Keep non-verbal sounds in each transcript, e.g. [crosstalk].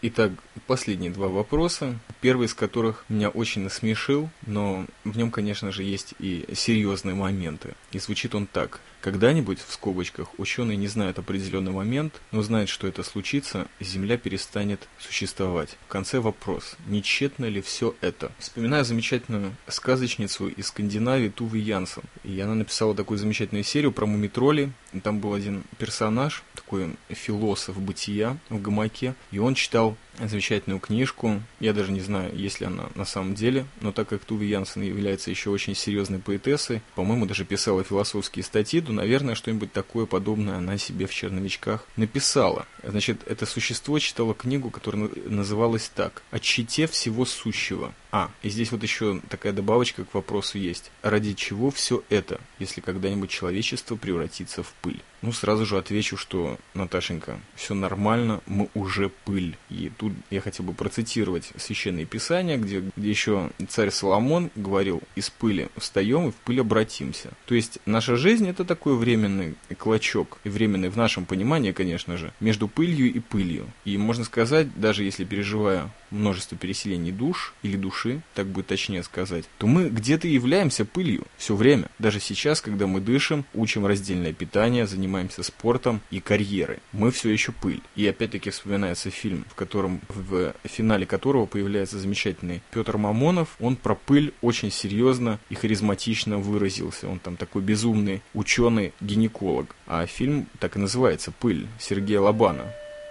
Итак, последние два вопроса. Первый из которых меня очень насмешил, но в нем, конечно же, есть и серьезные моменты. И звучит он так. Когда-нибудь, в скобочках, ученые не знают определенный момент, но знают, что это случится, Земля перестанет существовать. В конце вопрос, не тщетно ли все это? Вспоминаю замечательную сказочницу из Скандинавии Тувы Янсен. И она написала такую замечательную серию про мумитроли. И там был один персонаж, такой философ бытия в гамаке, и он читал замечательную книжку. Я даже не знаю, есть ли она на самом деле, но так как Туви Янсен является еще очень серьезной поэтессой, по-моему, даже писала философские статьи, то, наверное, что-нибудь такое подобное она себе в «Черновичках» написала. Значит, это существо читало книгу, которая называлась так «О чите всего сущего». А, и здесь вот еще такая добавочка к вопросу есть. Ради чего все это, если когда-нибудь человечество превратится в пыль? Ну, сразу же отвечу, что, Наташенька, все нормально, мы уже пыль. И тут я хотел бы процитировать Священное Писание, где, где еще царь Соломон говорил, из пыли встаем и в пыль обратимся. То есть наша жизнь это такой временный клочок, и временный в нашем понимании, конечно же, между пылью и пылью. И можно сказать, даже если переживая множество переселений душ или души, так будет точнее сказать, то мы где-то являемся пылью все время. Даже сейчас, когда мы дышим, учим раздельное питание, занимаемся спортом и карьерой, мы все еще пыль. И опять-таки вспоминается фильм, в котором в финале которого появляется замечательный Петр Мамонов. Он про пыль очень серьезно и харизматично выразился. Он там такой безумный ученый-гинеколог. А фильм так и называется «Пыль» Сергея Лобана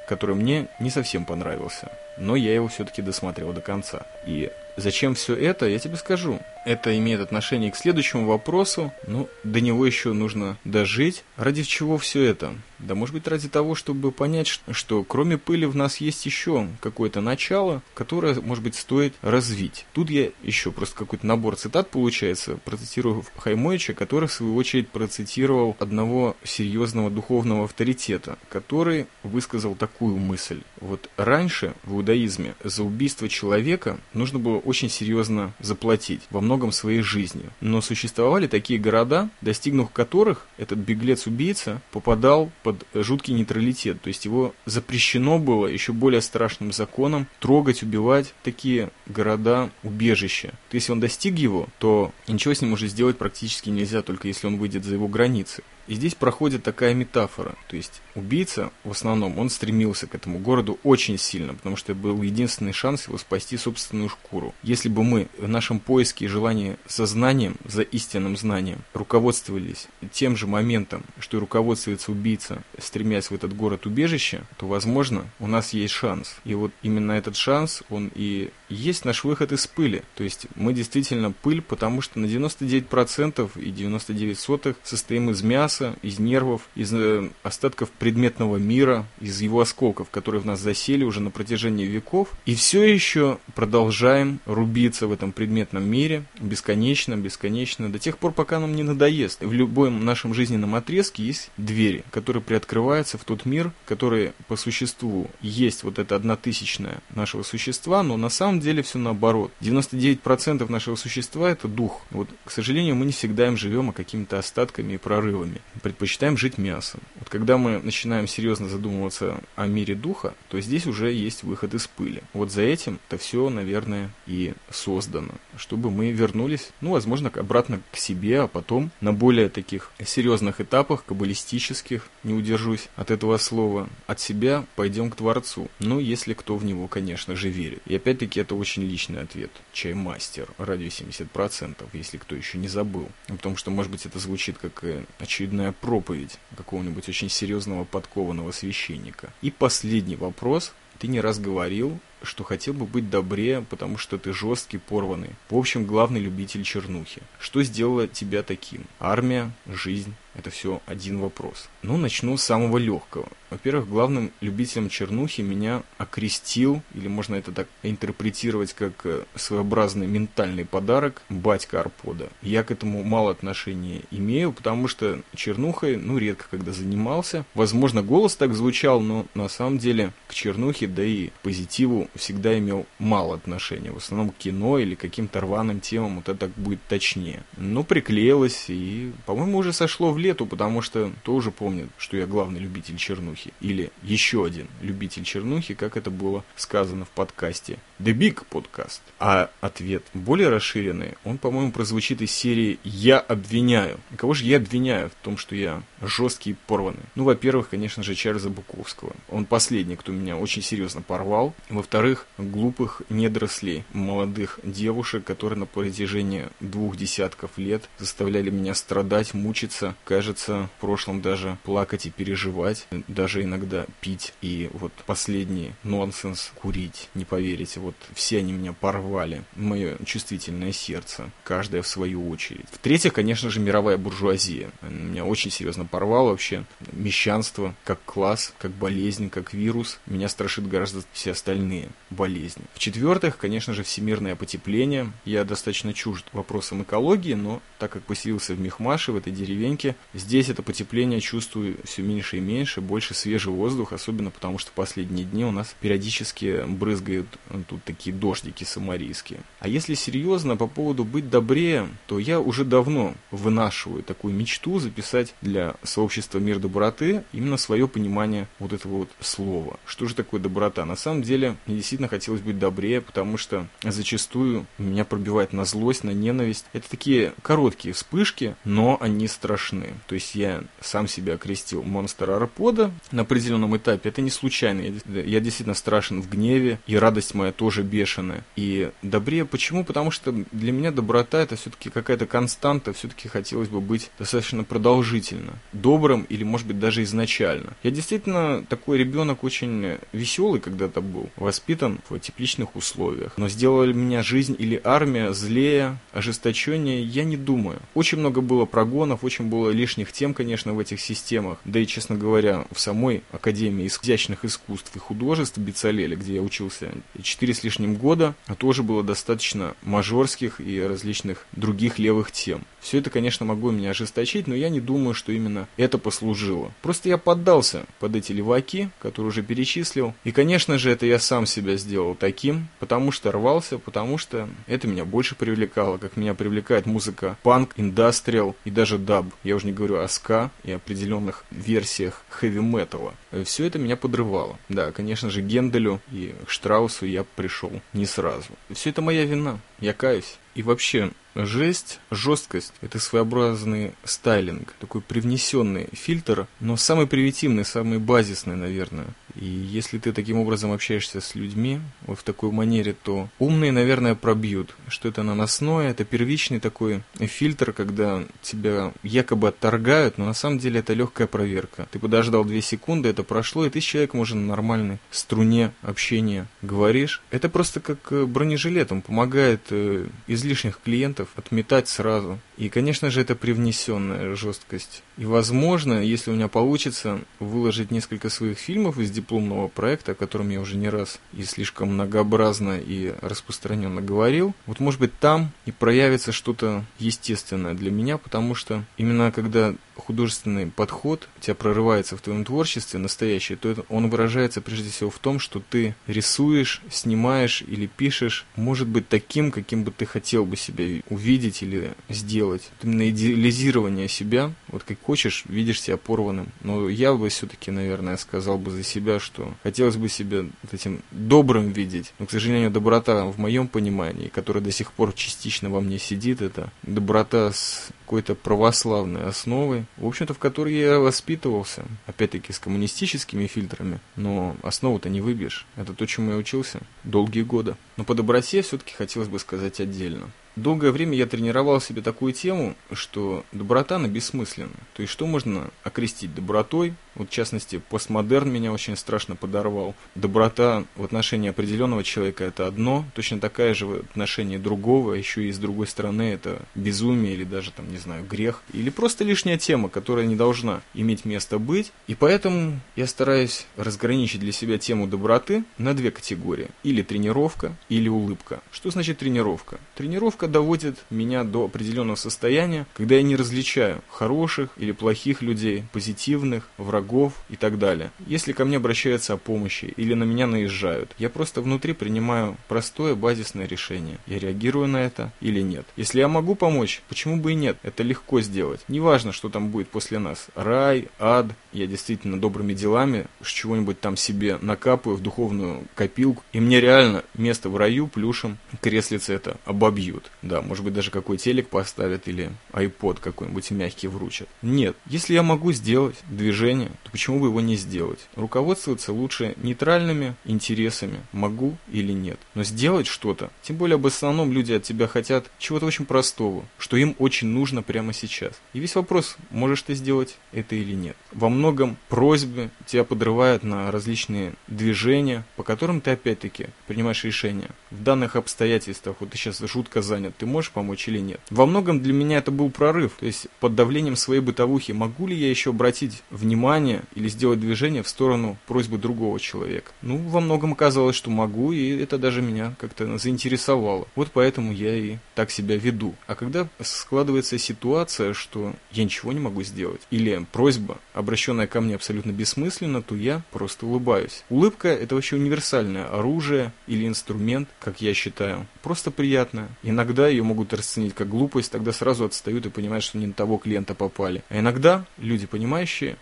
который мне не совсем понравился но я его все-таки досмотрел до конца. И зачем все это, я тебе скажу. Это имеет отношение к следующему вопросу, ну, до него еще нужно дожить. Ради чего все это? Да может быть ради того, чтобы понять, что кроме пыли в нас есть еще какое-то начало, которое, может быть, стоит развить. Тут я еще просто какой-то набор цитат получается, процитирую Хаймовича, который в свою очередь процитировал одного серьезного духовного авторитета, который высказал такую мысль. Вот раньше в иудаизме за убийство человека нужно было очень серьезно заплатить, во многом своей жизнью. Но существовали такие города, достигнув которых этот беглец-убийца попадал под жуткий нейтралитет, то есть его запрещено было еще более страшным законом трогать, убивать такие города-убежища. То есть если он достиг его, то ничего с ним уже сделать практически нельзя, только если он выйдет за его границы. И здесь проходит такая метафора. То есть убийца, в основном, он стремился к этому городу очень сильно, потому что это был единственный шанс его спасти собственную шкуру. Если бы мы в нашем поиске и желании за знанием, за истинным знанием, руководствовались тем же моментом, что и руководствуется убийца, стремясь в этот город-убежище, то, возможно, у нас есть шанс. И вот именно этот шанс, он и есть наш выход из пыли. То есть мы действительно пыль, потому что на 99% и 99 сотых состоим из мяса, мяса, из нервов, из э, остатков предметного мира, из его осколков, которые в нас засели уже на протяжении веков. И все еще продолжаем рубиться в этом предметном мире бесконечно, бесконечно, до тех пор, пока нам не надоест. В любом нашем жизненном отрезке есть двери, которые приоткрываются в тот мир, который по существу есть вот это однотысячное нашего существа, но на самом деле все наоборот. 99% нашего существа это дух. Вот, к сожалению, мы не всегда им живем, а какими-то остатками и прорывами предпочитаем жить мясом. Вот когда мы начинаем серьезно задумываться о мире духа, то здесь уже есть выход из пыли. Вот за этим это все, наверное, и создано, чтобы мы вернулись, ну, возможно, обратно к себе, а потом на более таких серьезных этапах, каббалистических, не удержусь от этого слова, от себя пойдем к Творцу. Ну, если кто в него, конечно же, верит. И опять-таки это очень личный ответ. Чаймастер, радио 70%, если кто еще не забыл. Потому что, может быть, это звучит как очередной очередная проповедь какого-нибудь очень серьезного подкованного священника. И последний вопрос. Ты не раз говорил, что хотел бы быть добрее, потому что ты жесткий, порванный. В общем, главный любитель чернухи. Что сделало тебя таким? Армия, жизнь, это все один вопрос. Ну, начну с самого легкого. Во-первых, главным любителем чернухи меня окрестил, или можно это так интерпретировать как э, своеобразный ментальный подарок, батька Арпода. Я к этому мало отношения имею, потому что чернухой, ну, редко когда занимался. Возможно, голос так звучал, но на самом деле к чернухе, да и позитиву всегда имел мало отношения. В основном к кино или каким-то рваным темам, вот это так будет точнее. Но приклеилось и, по-моему, уже сошло в лету, потому что тоже помнят, что я главный любитель чернухи. Или еще один любитель чернухи, как это было сказано в подкасте The Big Podcast. А ответ более расширенный, он, по-моему, прозвучит из серии «Я обвиняю». Кого же я обвиняю в том, что я жесткий и порванный? Ну, во-первых, конечно же, Чарльза Буковского. Он последний, кто меня очень серьезно порвал. Во-вторых, глупых недорослей, молодых девушек, которые на протяжении двух десятков лет заставляли меня страдать, мучиться, кажется, в прошлом даже плакать и переживать, даже иногда пить и вот последний нонсенс курить, не поверите, вот все они меня порвали, мое чувствительное сердце, каждая в свою очередь. В-третьих, конечно же, мировая буржуазия. Меня очень серьезно порвало вообще. Мещанство как класс, как болезнь, как вирус. Меня страшит гораздо все остальные болезни. В-четвертых, конечно же, всемирное потепление. Я достаточно чужд вопросам экологии, но так как поселился в Мехмаше, в этой деревеньке, здесь это потепление чувствую все меньше и меньше, больше свежий воздух, особенно потому что последние дни у нас периодически брызгают тут такие дождики самарийские. А если серьезно по поводу быть добрее, то я уже давно вынашиваю такую мечту записать для сообщества «Мир доброты» именно свое понимание вот этого вот слова. Что же такое доброта? На самом деле, мне действительно хотелось быть добрее, потому что зачастую меня пробивает на злость, на ненависть. Это такие короткие вспышки, но они страшны. То есть я сам себя окрестил монстр арпода на определенном этапе. Это не случайно. Я, я действительно страшен в гневе, и радость моя тоже бешеная. И добрее почему? Потому что для меня доброта это все-таки какая-то константа, все-таки хотелось бы быть достаточно продолжительно, добрым или, может быть, даже изначально. Я действительно такой ребенок очень веселый когда-то был, воспитан в тепличных условиях. Но сделали меня жизнь или армия злее, ожесточеннее, я не думаю. Очень много было прогонов, очень было лишних тем, конечно, в этих системах. Да и, честно говоря, в самой Академии изящных искусств и художеств Бицалеля, где я учился 4 с лишним года, тоже было достаточно мажорских и различных других левых тем. Все это, конечно, могло меня ожесточить, но я не думаю, что именно это послужило. Просто я поддался под эти леваки, которые уже перечислил. И, конечно же, это я сам себя сделал таким, потому что рвался, потому что это меня больше привлекало, как меня привлекает музыка панк, индастриал и даже даб. Я уже не говорю о ска и определенных версиях хэви-металла. Все это меня подрывало. Да, конечно же, Генделю и Штраусу я пришел не сразу. Все это моя вина. Я каюсь. И вообще, жесть, жесткость – это своеобразный стайлинг, такой привнесенный фильтр, но самый примитивный, самый базисный, наверное. И если ты таким образом общаешься с людьми, вот в такой манере, то умные, наверное, пробьют, что это наносное, это первичный такой фильтр, когда тебя якобы отторгают, но на самом деле это легкая проверка. Ты подождал две секунды, это прошло, и ты с человеком уже на нормальной струне общения говоришь. Это просто как э, бронежилет, он помогает э, излишних клиентов отметать сразу. И, конечно же, это привнесенная жесткость. И, возможно, если у меня получится выложить несколько своих фильмов из дипломного проекта, о котором я уже не раз и слишком многообразно и распространенно говорил, вот, может быть, там и проявится что-то естественное для меня, потому что именно когда художественный подход у тебя прорывается в твоем творчестве настоящий, то это, он выражается прежде всего в том, что ты рисуешь, снимаешь или пишешь, может быть таким, каким бы ты хотел бы себя увидеть или сделать. Именно идеализирование себя, вот как хочешь, видишь себя порванным. Но я бы все-таки, наверное, сказал бы за себя, что хотелось бы себя вот этим добрым видеть. Но, к сожалению, доброта в моем понимании, которая до сих пор частично во мне сидит, это доброта с какой-то православной основой, в общем-то, в которой я воспитывался, опять-таки с коммунистическими фильтрами, но основу-то не выбьешь. Это то, чему я учился долгие годы. Но по доброте все-таки хотелось бы сказать отдельно. Долгое время я тренировал себе такую тему, что доброта, она бессмысленна. То есть, что можно окрестить добротой? Вот, в частности, постмодерн меня очень страшно подорвал. Доброта в отношении определенного человека – это одно, точно такая же в отношении другого, а еще и с другой стороны это безумие или даже, там, не знаю, грех. Или просто лишняя тема, которая не должна иметь место быть. И поэтому я стараюсь разграничить для себя тему доброты на две категории. Или тренировка, или улыбка. Что значит тренировка? Тренировка доводит меня до определенного состояния, когда я не различаю хороших или плохих людей, позитивных, врагов врагов и так далее. Если ко мне обращаются о помощи или на меня наезжают, я просто внутри принимаю простое базисное решение. Я реагирую на это или нет. Если я могу помочь, почему бы и нет? Это легко сделать. Неважно, что там будет после нас. Рай, ад. Я действительно добрыми делами чего-нибудь там себе накапаю в духовную копилку. И мне реально место в раю плюшем креслице это обобьют. Да, может быть даже какой телек поставят или iPod какой-нибудь мягкий вручат. Нет, если я могу сделать движение, то почему бы его не сделать? Руководствоваться лучше нейтральными интересами, могу или нет. Но сделать что-то, тем более об основном люди от тебя хотят чего-то очень простого, что им очень нужно прямо сейчас. И весь вопрос, можешь ты сделать это или нет. Во многом просьбы тебя подрывают на различные движения, по которым ты опять-таки принимаешь решение. В данных обстоятельствах, вот ты сейчас жутко занят, ты можешь помочь или нет. Во многом для меня это был прорыв. То есть под давлением своей бытовухи могу ли я еще обратить внимание или сделать движение в сторону просьбы другого человека? Ну, во многом оказалось, что могу, и это даже меня как-то заинтересовало. Вот поэтому я и так себя веду. А когда складывается ситуация, что я ничего не могу сделать, или просьба, обращенная ко мне абсолютно бессмысленно, то я просто улыбаюсь. Улыбка – это вообще универсальное оружие или инструмент, как я считаю. Просто приятная. Иногда ее могут расценить как глупость, тогда сразу отстают и понимают, что не на того клиента попали. А иногда люди, понимающие,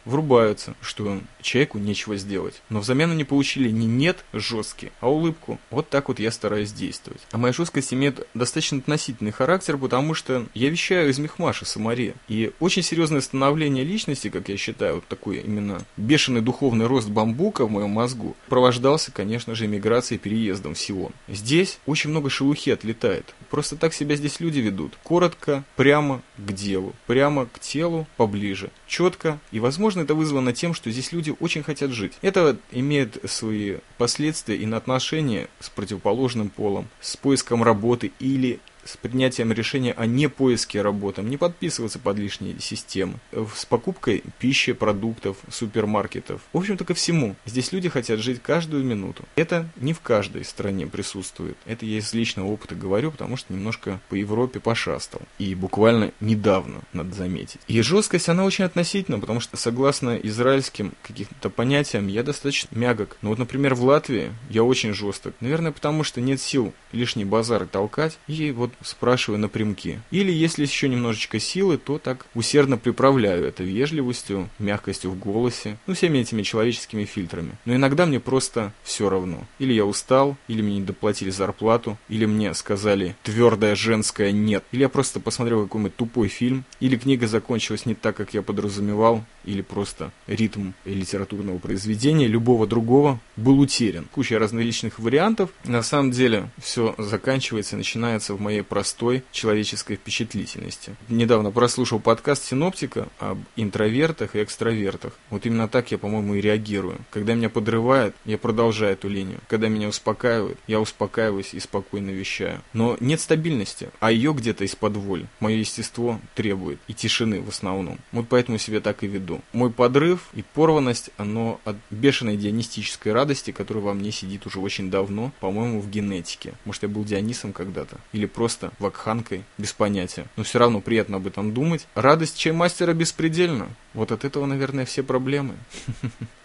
врубаются, что человеку нечего сделать. Но взамен они получили не нет жесткий, а улыбку. Вот так вот я стараюсь действовать. А моя жесткость имеет достаточно относительный характер, потому что я вещаю из Мехмаша, Самаре. И очень серьезное становление личности, как я считаю, вот такой именно бешеный духовный рост бамбука в моем мозгу, провождался, конечно же, эмиграцией переездом в Сион. Здесь очень много шелухи отлетает. Просто так себя здесь люди ведут. Коротко, прямо к делу. Прямо к телу, поближе. Четко. И, возможно, это вызвано тем, что здесь люди очень хотят жить. Это имеет свои последствия и на отношения с противоположным полом, с поиском работы или с принятием решения о не поиске работы, не подписываться под лишние системы, с покупкой пищи, продуктов, супермаркетов. В общем-то ко всему. Здесь люди хотят жить каждую минуту. Это не в каждой стране присутствует. Это я из личного опыта говорю, потому что немножко по Европе пошастал. И буквально недавно, надо заметить. И жесткость, она очень относительна, потому что согласно израильским каким-то понятиям, я достаточно мягок. Но вот, например, в Латвии я очень жесток. Наверное, потому что нет сил лишний базар толкать. И вот спрашиваю напрямки. Или если еще немножечко силы, то так усердно приправляю это вежливостью, мягкостью в голосе, ну всеми этими человеческими фильтрами. Но иногда мне просто все равно. Или я устал, или мне не доплатили зарплату, или мне сказали твердое женское нет, или я просто посмотрел какой-нибудь тупой фильм, или книга закончилась не так, как я подразумевал, или просто ритм литературного произведения, любого другого, был утерян. Куча различных вариантов. На самом деле все заканчивается и начинается в моей простой человеческой впечатлительности. Недавно прослушал подкаст Синоптика об интровертах и экстравертах. Вот именно так я, по-моему, и реагирую. Когда меня подрывает, я продолжаю эту линию. Когда меня успокаивают, я успокаиваюсь и спокойно вещаю. Но нет стабильности, а ее где-то из-под воль. Мое естество требует. И тишины в основном. Вот поэтому себя так и веду. Мой подрыв и порванность, оно от бешеной дионистической радости, которая во мне сидит уже очень давно, по-моему, в генетике. Может, я был Дионисом когда-то. Или просто просто вакханкой, без понятия. Но все равно приятно об этом думать. Радость чаймастера беспредельна. Вот от этого, наверное, все проблемы. [laughs]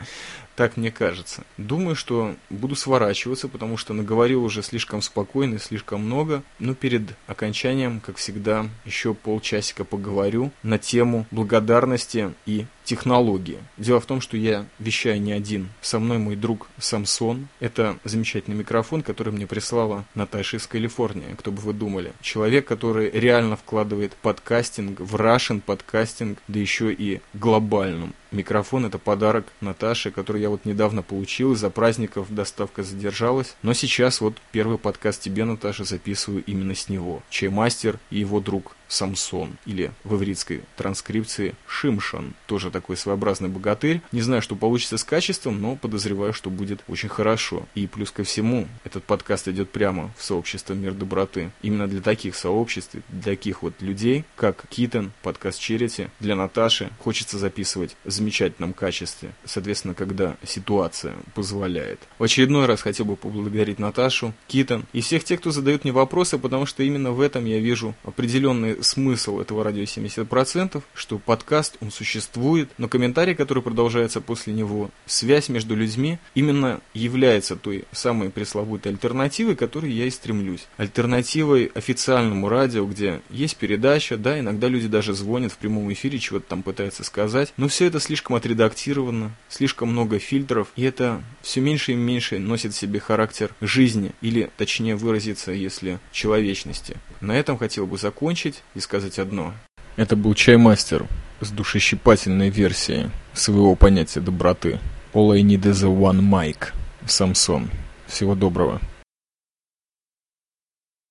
Так мне кажется. Думаю, что буду сворачиваться, потому что наговорил уже слишком спокойно и слишком много. Но перед окончанием, как всегда, еще полчасика поговорю на тему благодарности и технологии. Дело в том, что я вещаю не один. Со мной мой друг Самсон. Это замечательный микрофон, который мне прислала Наташа из Калифорнии, кто бы вы думали. Человек, который реально вкладывает подкастинг в Russian подкастинг, да еще и глобальном. Микрофон это подарок Наташе, который я вот недавно получил. Из-за праздников доставка задержалась. Но сейчас вот первый подкаст тебе, Наташа, записываю именно с него. Чаймастер и его друг Самсон, или в ивритской транскрипции Шимшан, тоже такой своеобразный богатырь. Не знаю, что получится с качеством, но подозреваю, что будет очень хорошо. И плюс ко всему, этот подкаст идет прямо в сообщество Мир Доброты. Именно для таких сообществ, для таких вот людей, как Китон, подкаст Черити, для Наташи хочется записывать замечательном качестве, соответственно, когда ситуация позволяет. В очередной раз хотел бы поблагодарить Наташу, Китон и всех тех, кто задает мне вопросы, потому что именно в этом я вижу определенный смысл этого радио 70%, что подкаст, он существует, но комментарий, который продолжается после него, связь между людьми именно является той самой пресловутой альтернативой, которой я и стремлюсь. Альтернативой официальному радио, где есть передача, да, иногда люди даже звонят в прямом эфире, чего-то там пытаются сказать, но все это слишком отредактировано, слишком много фильтров, и это все меньше и меньше носит в себе характер жизни, или, точнее выразиться, если человечности. На этом хотел бы закончить и сказать одно. Это был Чаймастер с душещипательной версией своего понятия доброты. All I need is a one mic. Самсон. Всего доброго.